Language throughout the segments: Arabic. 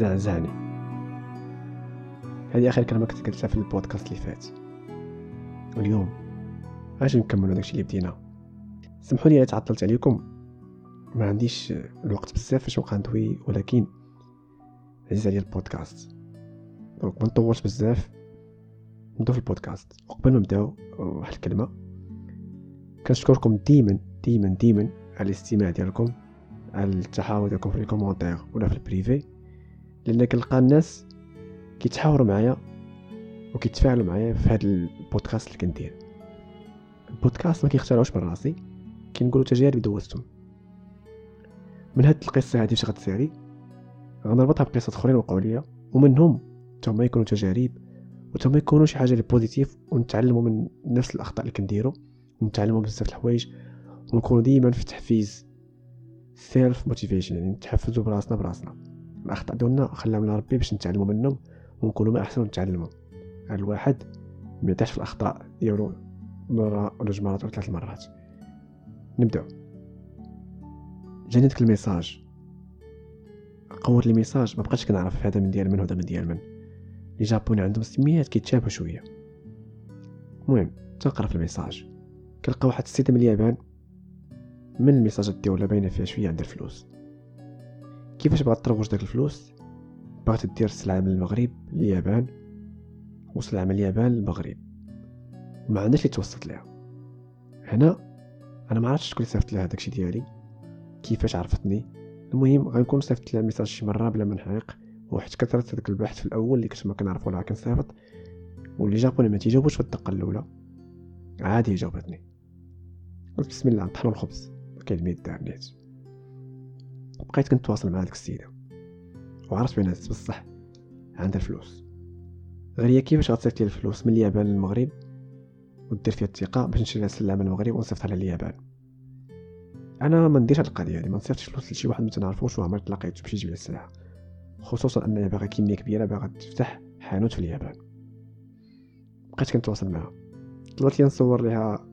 زعزعني. هذه آخر كلمه كنت قلتها في البودكاست اللي فات. واليوم أجي نكملوا داكشي اللي بدينا. سمحوا لي الا تعطلت عليكم. ما عنديش الوقت بزاف فاش نبقى ندوي ولكن عزيز عليا البودكاست. donc ما نطولش بزاف. نبداو في البودكاست. وقبل ما نبداو واحد الكلمة. كنشكركم ديما ديما ديما على الاستماع ديالكم على التحاور ديالكم في ال commentaire ولا في ال privé. لأن كنلقى الناس كيتحاوروا معايا وكيتفاعلوا معايا في هذا البودكاست اللي كندير. البودكاست ما كيختارهوش من راسي كنقولوا تجارب دوزتهم من هاد القصة هادي فاش غتسالي غنربطها بقصص أخرين وقعوا ليا ومنهم حتى يكونوا تجارب وتما يكونوا شي حاجة لي positive ونتعلموا من نفس الأخطاء اللي كنديرو ونتعلموا بزاف الحوايج ونكونوا ديما في تحفيز self motivation يعني نتحفزوا براسنا براسنا. الاخطاء ديالنا خلاهم لربي باش نتعلموا منهم ونكونوا ما احسن ونتعلموا الواحد ما في الأخطاء ديالو مرة ولا جوج مرات ولا ثلاث مرات. نبدأو. جاني داك ال message. قوت لي message ما بقيتش كنعرف هذا من ديال من وهذا من ديال من. les japonais عندهم سميات كيتشابهوا شوية. المهم تنقرا في ال message. كنلقى واحد السيده من اليابان من ال message ات ديالها باينة فيها شوية عندها الفلوس. كيفاش بغات تروج داك الفلوس؟ بغات دير سلعه من المغرب لليابان وسلعه من اليابان للمغرب. ما عندناش اللي توسط ليها. هنا أنا ما عرفتش شكون اللي صيفط لها داكشي ديالي. كيفاش عرفتني؟ المهم غنكون صيفط لها message شي مرة بلا ما نحرق. وحيت كثرت هذاك البحث في الأول اللي كنت ما كنعرف ولا كنصيفط واللي جابوني ما تيجاوبوش في الدقة الأولى. عادي جاوبتني. قلت بسم الله نطحنوا الخبز. كاين ما يدار نيت. بقيت كنتواصل مع ديك السيدة. وعرفت بان بصح عندها الفلوس. غير هي كيفاش غتصيفط لي الفلوس من اليابان للمغرب؟ ودير فيها الثقه باش نشري سلعه من المغرب ونصيفطها لليابان أنا ما نديرش هاد القضية هادي ما نصيفطش فلوس لشي واحد ما تنعرفوش وعمر تلاقيت باش يجيب لي السلعه خصوصا أنها باغا كميه كبيرة باغا تفتح حانوت في اليابان. بقيت كنتواصل معها طلبت لي نصور ليها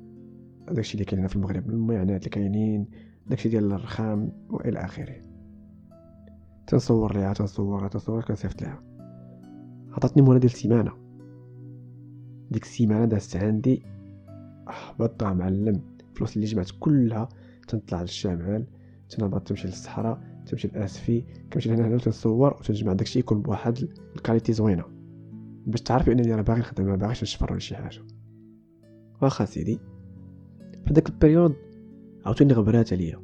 داكشي اللي كاين في المغرب المعاناة اللي كاينين داكشي ديال الرخام والى اخره. تنصور ليها تنصور تنصور كنصيفط ليها. عطاتني مولا ديال سيمانه ديك السيمانة دازت عندي. احبط معلم. الفلوس اللي جمعت كلها تنطلع للشمال. تنهبط تمشي للصحراء تمشي لأسفي كنمشي لهنا هنا تنصور وتنجمع داكشي يكون بواحد ال qualité زوينة. باش تعرف بانني أنا باغي نخدم ما باغيش نشفر ولا شي حاجة. واخا سيدي في ال période عاوتاني غبرات عليا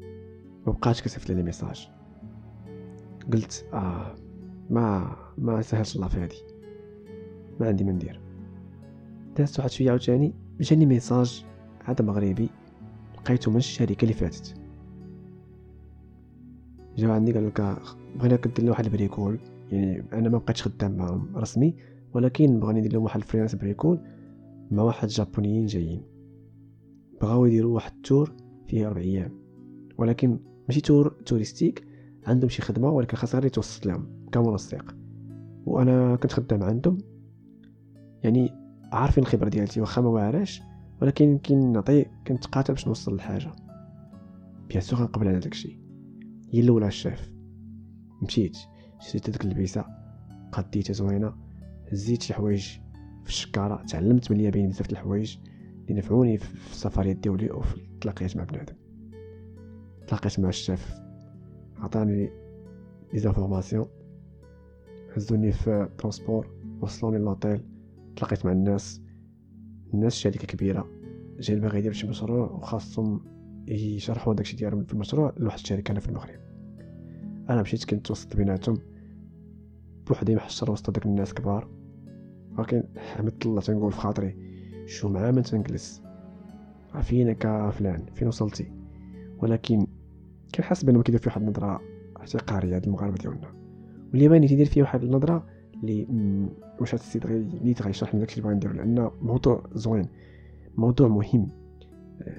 ما بقاش كيصيفط لي message. قلت آه ما ما سهلش الله في هادي. ما عندي ما ندير دازت واحد شوية عاوتاني جاني message هذا مغربي لقيته من الشركة اللي فاتت. جاو عندي قال لك بغينا كدير واحد ال bricole. يعني أنا ما بقيتش خدام معاهم رسمي ولكن بغاني ندير لهم واحد ال freelance bricole مع واحد japonais ين جايين. بغاو يديروا واحد ال tour فيه ربع أيام. ولكن ماشي tour touristique عندهم شي خدمة ولكن خاص غير يتوسط لهم كمنسق وأنا كنت خدام عندهم. يعني عارفين الخبرة ديالتي واخا ما واعراش ولكن كنعطي كنتقاتل باش نوصل للحاجه bien sûr غنقبل على داكشي. هي الاولى الشاف. مشيت شريت ديك اللبسه قديتها زوينة هزيت شي حوايج في الشكارة تعلمت من اليابانيين بزاف الحوايج. اللي نفعوني في السفريات ديالي وفي التلاقيات مع بنادم. تلاقيت مع الشاف عطاني les informations هزوني في transport وصلوني لوطيل تلاقيت مع الناس. الناس شركه كبيرة. جاي باغي يدير شي مشروع وخاصهم يشرحوا داكشي ديالهم في المشروع. لواحد الشركة هنا في المغرب. أنا مشيت كنت وسط بيناتهم. بوحدي محشر وسط داك الناس كبار. ولكن حمدت الله تنقول في خاطري. شو معاه من تنجلس عارفينك فلان فين وصلتي ولكن كنحس بانهم كيدير فيه واحد النظره احتقاريه هاد المغاربة ديالنا والياباني تيدير فيه واحد النظره اللي واش هاد السيد غي غيشرح لنا داكشي اللي بغا ندير لأن موضوع زوين موضوع مهم.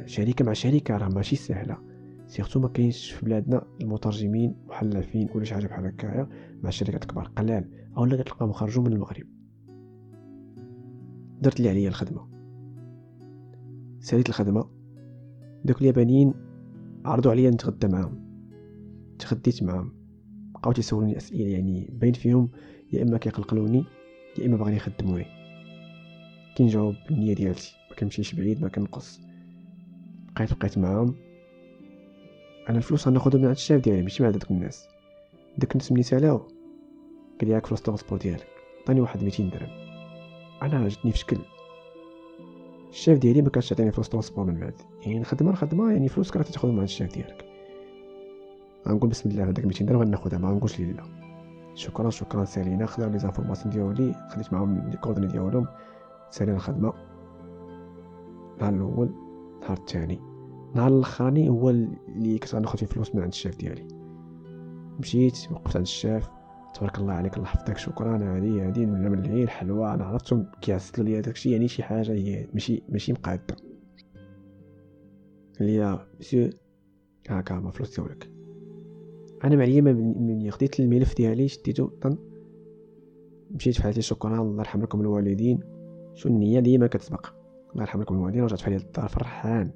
شركه مع شركه راه ماشي سهلة surtout ما كاينش في بلادنا المترجمين محلفين ولا شي حاجة بحال هكايا مع الشركات الكبار قلال اولا كتلقاهم خرجوا من المغرب. درت لي عليا الخدمة. ساليت الخدمة. دوك اليابانيين عرضوا عليا نتغدى معاهم. تغديت معاهم. بقاو تيسولوني اسئله يعني باين فيهم يا إما كيقلقلوني يا إما باغيين يخدموني. كنجاوب بالنية ديالتي ما كنمشيش بعيد ما كنقص. بقيت بقيت معاهم. أنا الفلوس غناخذهم من عند الشاف ديالي ماشي من عند داك الناس. داك الناس ملي سالاو قال لي فلوس transport ديالك. عطاني واحد 200 درهم. أنا جاتني في شكل الشاف ديالي ما كانش يعطيني فلوس transport من بعد. يعني الخدمة الخدمة يعني فلوس كرا تاخذهم عند الشاف ديالك. غنقول بسم الله هذاك 200 درهم غناخذها ما غنقولش لي لا شكرا شكرا سالينا خداو les informations ديالي خديت معاهم les coordonnées ديالهم. سالينا الخدمة. النهار الأول النهار الثاني. النهار الأخراني هو اللي كنت غناخذ فيه فلوس من عند الشاف ديالي. مشيت وقفت عند الشاف تبارك الله عليك الله يحفظك. شكرا. هادي هادي من ملعين الحلوى أنا عرفتهم كيعسلوا لي داكشي. يعني شي حاجة هي ماشي ماشي مقادة. لي مسيو هاكا ما فلوس ديالك. أنا معليا من خديت الملف ديالي شديتو طن. مشيت فحالتي شكرا. الله يرحم لكم الوالدين. شو النية ديما كتسبق. الله يرحم لكم الوالدين. رجعت فحالي للدار فرحان.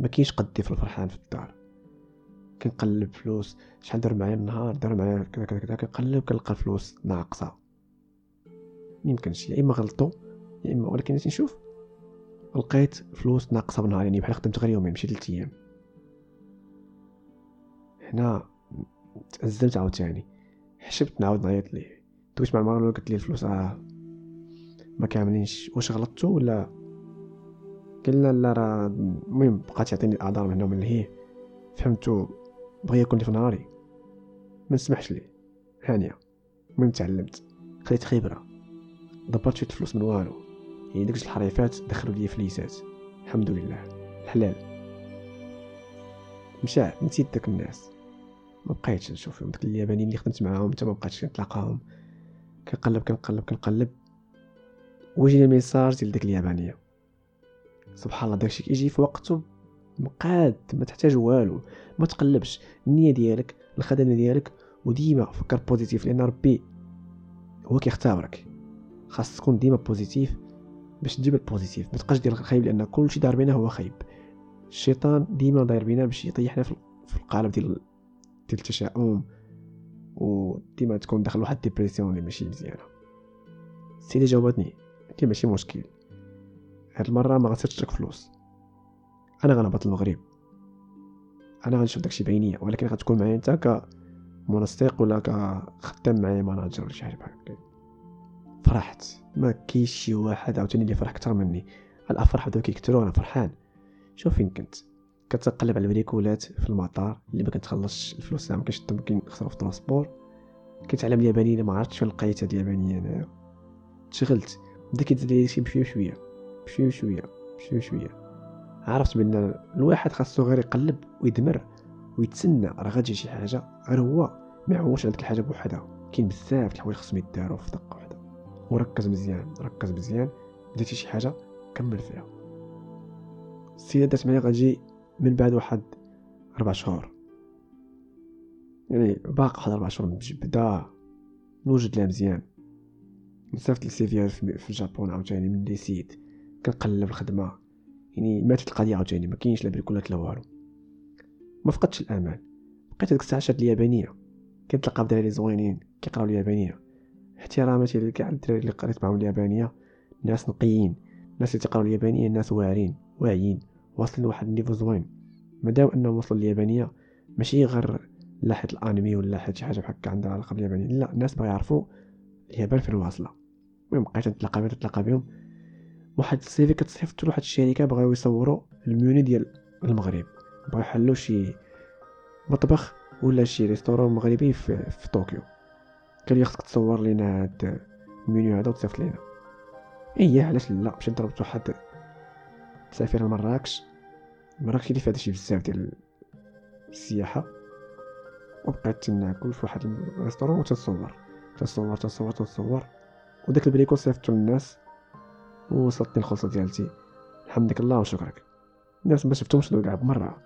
ما كاينش قدي في الفرحان في الدار. كنقلب فلوس. شحال دار معايا النهار؟ دار معايا كذا كذا كذا كنقلب كنلقى الفلوس ناقصة. يمكنش يا إما غلطو يا إما ولكن نشوف. لقيت فلوس ناقصة بنهار يعني بحال خدمت غير يومين ماشي 3 أيام. هنا تأزمت عاوتاني. حشبت نعاود نعيط ليه؟ دويت مع الأولى قلت لي الفلوس راه ما كاملينش. واش غلطتو ولا؟ قلنا لا راه المهم بقات يعطيني الأعذار من هنا ومن لهيه فهمتو. بغى ياكل في نهاري. ما نسمحش ليه. هانية المهم تعلمت. خديت خبرة. دبرت شوية الفلوس من والو. يعني داك الحريفات دخلوا لي فليسات الحمد لله. الحلال. مشى نسيت داك الناس. ما بقيتش نشوف فيهم داك اليابانيين اللي خدمت معاهم حتى ما بقيتش نتلاقاهم كنقلب كنقلب كنقلب. وجيني message ديال ديك اليابانية. سبحان الله داكشي كيجي في وقته مقاد ما تحتاج والو. ما تقلبش النية ديالك الخدمة ديالك وديما فكر positive لأن ربي هو كيختبرك خاص تكون ديما positive باش تجيب ال positive. ما تبقاش دير الخايب لأن كلشي دار بينا هو خايب. الشيطان ديما داير بينا باش يطيحنا في القالب ديال ديال التشاؤم وديما تكون داخل واحد dépression اللي ماشي مزيانة. السيده جاوبتني قلت ماشي مشكل. هاد المرة ما لك فلوس. أنا غنهبط المغرب. أنا غنشوف داكشي بعينيا ولكن غتكون معايا انت كمنسق ولا كخدام معايا manager ولا شي حاجة بحال هكا. فرحت. ما كاينش شي واحد عاوتاني اللي فرح أكثر مني. الأفراح بداو كيكثروا أنا فرحان. شوف فين كنت. كتقلب على ال bricoles في المطار اللي ما كنتخلصش الفلوس ما كنشدهم كنخسروا في ال transport كنتعلم اليابانية ما عرفتش فين لقيت هاد اليابانية انايا تشغلت بدا كيتزاد لي شي بشوية بشوية بشوية بشوية بشوية بشوية. عرفت بأن الواحد خاصو غير يقلب ويدمر ويتسنى راه غتجي شي حاجة غير هو ما يعولش على الحاجة بوحدها. كاين بزاف د الحوايج خصهم يداروا في دقة واحدة وركز مزيان ركز مزيان. بديتي شي حاجة كمل فيها. السيدة دات معايا غتجي من بعد واحد ربع شهور. يعني باقي واحد ربع شهور بدا نوجد لها مزيان. مصيفط ال CV يات في الجابون عاوتاني من les sites كنقلب الخدمة. يعني ماتت القضية عاوتاني ما كاينش لا bricoles لا والو. ما فقدتش الأمان. بقيت هذيك الساعة شاد اليابانية. كنتلاقى بدراري زوينين كيقراو اليابانية. احتراماتي لكاع الدراري اللي قريت معاهم اليابانية. ناس نقيين. الناس اللي تقراو اليابانية ناس واعرين. واعيين. واصلين لواحد النيفو زوين. مادام أنهم وصلوا اليابانية ماشي غير لاحظ الأنمي ولا حد شي حاجة بحال هكا عندها علاقة باليابانية. لا الناس بغا يعرفوا اليابان فين واصلة. المهم بقيت نتلاقى بهم نتلاقى بهم واحد السيفي كتصيفط لواحد الشركة بغاو يصوروا الموني ديال المغرب. بغاو يحلوا شي مطبخ ولا شي restaurant مغربي في, في طوكيو. قال لي خصك تصور لينا هاد المنيو هذا وتصيفط لينا. إيه علاش لا؟ مشيت ضربت واحد سافر لمراكش. مراكش اللي فيها شي بزاف ديال السياحة. وبقيت ناكل في واحد ال restaurant وتنصور. تنصور تنصور تنصور. وداك ال bricole صيفطو للناس. ووصلتني الخلصة ديالتي. الحمد الله وشكرك. الناس ما شفتهمش دو كاع بمرة.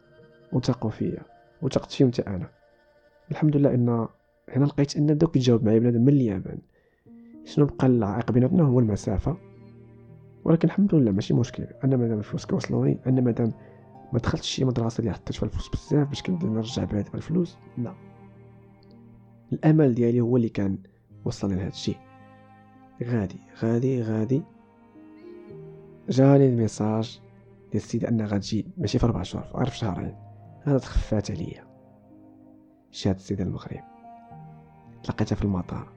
وثقوا فيا. وثقت فيهم حتى أنا. الحمد لله إن هنا لقيت أن بداو كيتجاوب معايا بنادم من اليابان شنو بقى العائق بيناتنا هو المسافة. ولكن الحمد لله ماشي مشكل. أنا مادام الفلوس كيوصلوني أنا مادام ما دخلتش شي مدرسة اللي حطيت فيها الفلوس بزاف باش كنبدا نرجع بعد الفلوس لا. الأمل ديالي هو اللي كان وصلني لهذا الشيء. غادي غادي غادي. جاني الميساج ديال السيدة انها غتجي ماشي في ربع شهور غير في شهرين. هذا تخفات عليا. شات السيدة المغرب. تلقيتها في المطار.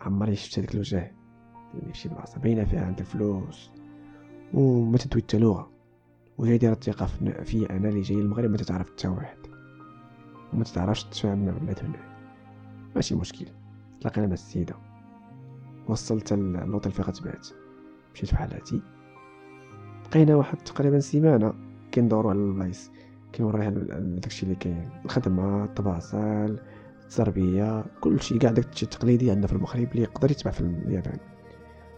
عمري شفت هذيك الوجه في شي بلاصة باينة فيها عندها الفلوس. وما تدوي حتى لغة. وهي دايرة الثقة في أنا اللي جاي المغرب ما تتعرف حتى واحد. وما تتعرفش تتفاهم مع بنات هنا ماشي مشكل. تلاقينا مع السيدة. وصلت اللوطيل فين غتبات. مشيت بحال هاتي بقينا واحد تقريبا سيمانة كندورو على البلايص كنوريها داكشي اللي كاين. الخدمة الطباصل التربية كلشي كاع داكشي التقليدي عندنا في المغرب اللي يقدر يتبع في اليابان.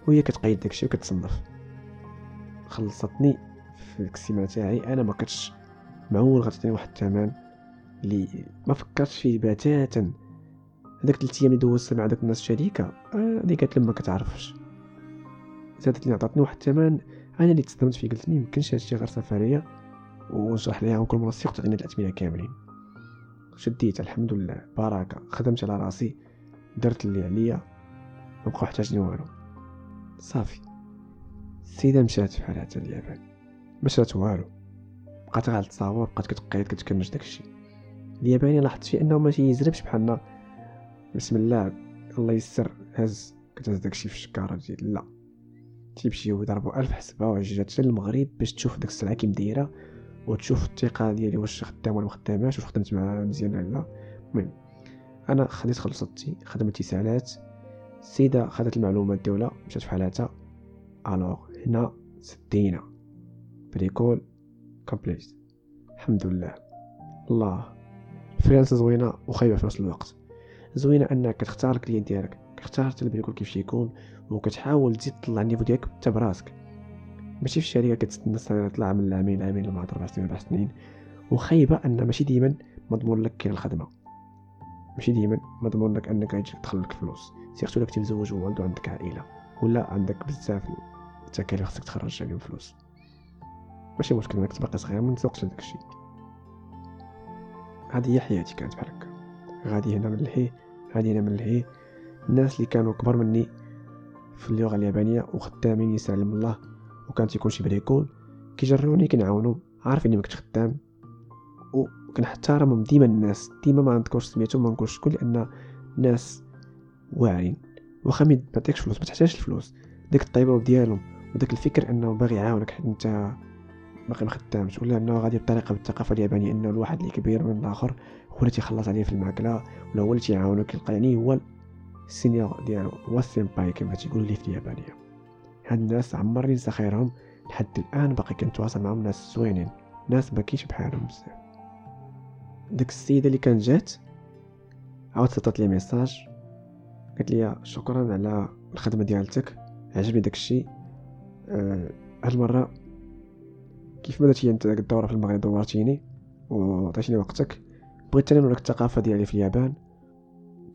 وهي كتقيد داكشي وكتصنف. خلصتني في السيمانة تاعي. أنا ما كنتش معول غتعطيني واحد الثمن اللي ما فكرتش فيه بتاتا. هذاك ثلاث أيام اللي دوزت مع داك الناس الشركة آه، اللي قالت لي ما كتعرفش. زادت لي عطاتني واحد الثمن أنا اللي تصدمت فيه قلت لي يمكنش هادشي غير سفرية ونشرح ليها كل مرة السيق تعطيني الاثمنه كاملين. شديت الحمد لله بركه خدمت على راسي درت اللي عليا ما بقى حتاجني والو. صافي. السيده مشات في حالها حتى اليابان مشات والو. بقات غير تصاور بقات كتقيد كتكنج داكشي. الياباني لاحظت فيه أنه ماشي يزربش بحالنا بسم الله الله يسر هز كتهز داكشي في الشكارة ديال لا. تيمشيو يضربو ألف حسبة وعاد جات للمغرب باش تشوف داك السلعة كي مديرة وتشوف الثقة ديالي واش خدام ولا مخداماش واش خدمت معاه مزيان ولا لا. المهم أنا خديت خلصتي خدمتي سالات السيدة خدت المعلومات ديالها مشات في حالاتها. alors هنا سدينا bricole complète. الحمد لله. الله. freelance زوينة وخايبة في نفس الوقت. زوينة أنك كتختار ال client ديالك. كتختار ال bricole كيفاش يكون وكتحاول تزيد تطلع ال niveau ديالك انت براسك. ماشي في الشركة كتستنى ال salaire يطلع من عامين عامين لما أربع سنين أربع سنين. وخايبة أن ماشي ديما مضمون لك كاين الخدمة. ماشي ديما مضمون لك أنك غيجي تدخل لك فلوس. surtout لك تمزوج وولد وعندك عائلة ولا عندك بزاف التكاليف خاصك تخرج عليهم فلوس. ماشي مشكل إنك تبقى صغير ما نسوقش لداك الشيء. هذه هي حياتي كانت بحال هكا. غادي هنا من الهي غادي هنا من الهي الناس اللي كانوا كبر مني في اللغة اليابانية وخدامين يسلم الله. وكان تيكون شي bricole كيجروني كنعاونو. عارفين ما كنتش خدام. وكنحترمهم ديما الناس. ديما ما نذكرش سميتهم ما نقولش شكون لأن الناس واعرين. واخا ما تعطيكش فلوس ما تحتاجش الفلوس. ديك الطيبة ديالهم. وداك الفكر إنه باغي يعاونك حيت أنت باقي ما خدامش. ولا إنه غادي بطريقة بالثقافة اليابانية إنه الواحد اللي كبير من الآخر هو اللي تيخلص عليه في الماكلة ولا هو اللي تيعاونو كيلقى يعني هو ال senior ديالو هو ال senpai كما تيقولوا لي في اليابانية. هاد الناس عمرني ننسى خيرهم لحد الآن باقي كنتواصل معاهم ناس زوينين ناس ما كاينش بحالهم بزاف. ديك السيدة اللي كانت جات عاود صيفطت لي ميساج قالت لي شكرا على الخدمة ديالتك عجبني داكشي أه هاد المرة كيف ما درتي أنت داك الدورة في المغرب دورتيني وعطيتيني وقتك. بغيت أنا نوريك الثقافة ديالي في اليابان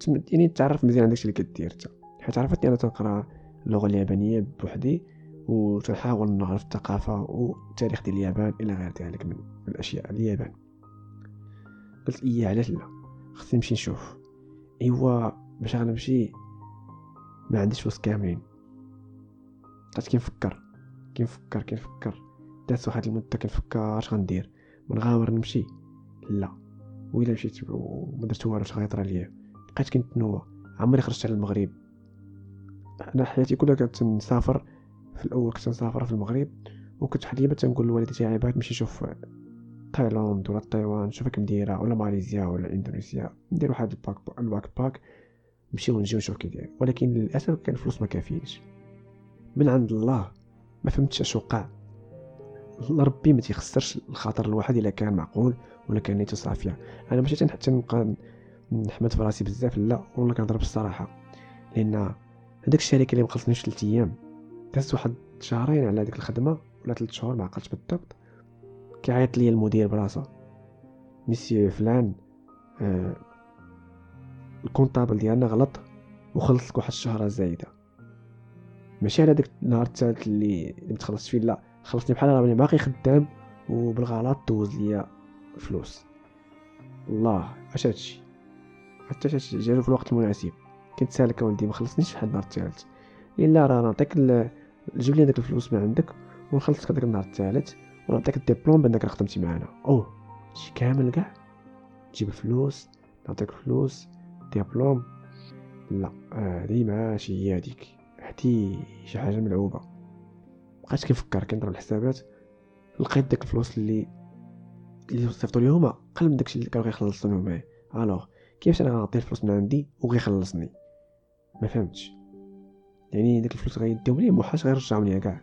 يعني تعرف مزيان على داكشي اللي كدير انت حيت عرفتني أنا تنقرأ اللغة اليابانية بوحدي وتنحاول نعرف الثقافة والتاريخ ديال اليابان إلى غير ذلك من الاشياء اليابان. قلت إيه علاش لا؟ خصني نمشي نشوف. إيوا باش غنمشي ما عنديش فلوس كاملين. بقيت كنفكر كنفكر كنفكر دازت واحد المدة كنفكر اش غندير؟ منغامر نمشي؟ لا. وإلا مشيت وما درت والو اش غيطرى ليا. بقيت كنتنوى عمري خرجت على المغرب. أنا حياتي كلها كنت نسافر في الأول كنت نسافر في المغرب وكنت واحد ديما تنقول لوالدتي تاعي بغيت نمشي نشوف تايلاند ولا تايوان نشوف كيف مديره ولا ماليزيا ولا اندونيسيا ندير واحد ال back ال backpack نمشيو ونجيو نشوف كي داير. ولكن للأسف كان الفلوس ما كافيينش من عند الله ما فهمتش اش وقع. ربي ما تيخسرش الخاطر الواحد إلا كان معقول ولا كان نيته صافيه أنا مشيت حتى نبقى نحمد في راسي بزاف. لا والله كنهضر بالصراحة لأن هذاك الشركة اللي مخلصنيش 3 أيام دازت واحد شهرين على هذيك الخدمة ولا 3 شهور ما عقلتش بالضبط. كيعيط لي المدير براسو ميسيو فلان آه ال comptable ديالنا غلط وخلصك واحد الشهرة زايدة. ماشي على داك النهار الثالث اللي, اللي متخلص فيه لا خلصني بحال راني باقي خدام وبالغلط دوز ليا فلوس. الله اش هادشي؟ حتى جالو في الوقت المناسب. كنت سالك ولدي ما خلصنيش شحال النهار الثالث إلا راه نعطيك جيب لي داك الفلوس من عندك ونخلصك هذاك النهار الثالث ونعطيك الدبلوم بأنك خدمتي معنا أوه شي كامل كاع؟ تجيب الفلوس نعطيك الفلوس ديبلوم لا هادي ماشي هي هاديك. هادي شي حاجة ملعوبة. بقيت كنفكر كنضرب الحسابات. لقيت داك الفلوس اللي اللي صيفطوا لي هما قل من داكشي اللي كانوا غيخلصوني معايا. alors كيفاش أنا غنعطيه الفلوس من عندي وغيخلصني؟ ما فهمتش. يعني داك الفلوس غيديهم ليه موحاش غيرجعهم ليا كاع.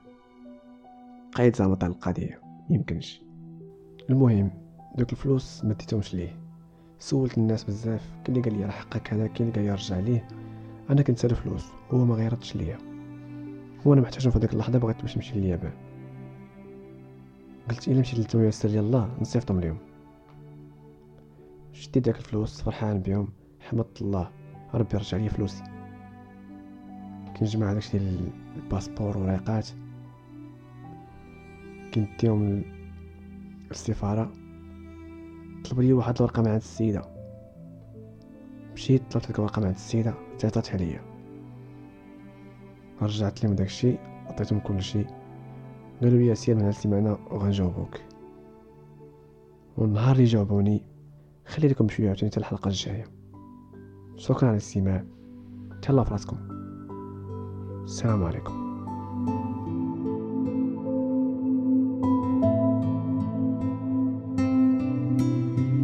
بقيت زعما طال القضية. يمكنش. المهم دوك الفلوس ما ديتهمش ليه. سولت الناس بزاف. كاين اللي قال لي راه حقك هذا كاين اللي قال لي رجع ليه. أنا كنت سالف فلوس هو ما غيردش ليا. هو أنا محتاج في هذيك اللحظة بغيت باش نمشي لليابان قلت إلا مشيت للتو يسر لي الله نصيفطهم ليهم. شديت داك الفلوس فرحان بهم حمدت الله. ربي رجع لي فلوسي. كنجمع داكشي ديال الباسبور وريقات. كنديهم للسفاره طلب لي واحد الورقة مع عند السيدة. مشيت طلبت ديك الورقة مع عند السيدة. تعطاتها ليا. رجعت لهم داكشي عطيتهم كلشي قالوا لي سير من هالسي معنا وغنجاوبوك. والنهار اللي جاوبوني خلي لكم شوية عاوتاني الحلقة الجاية. شكرا على الاستماع تهلاو فراسكم السلام عليكم.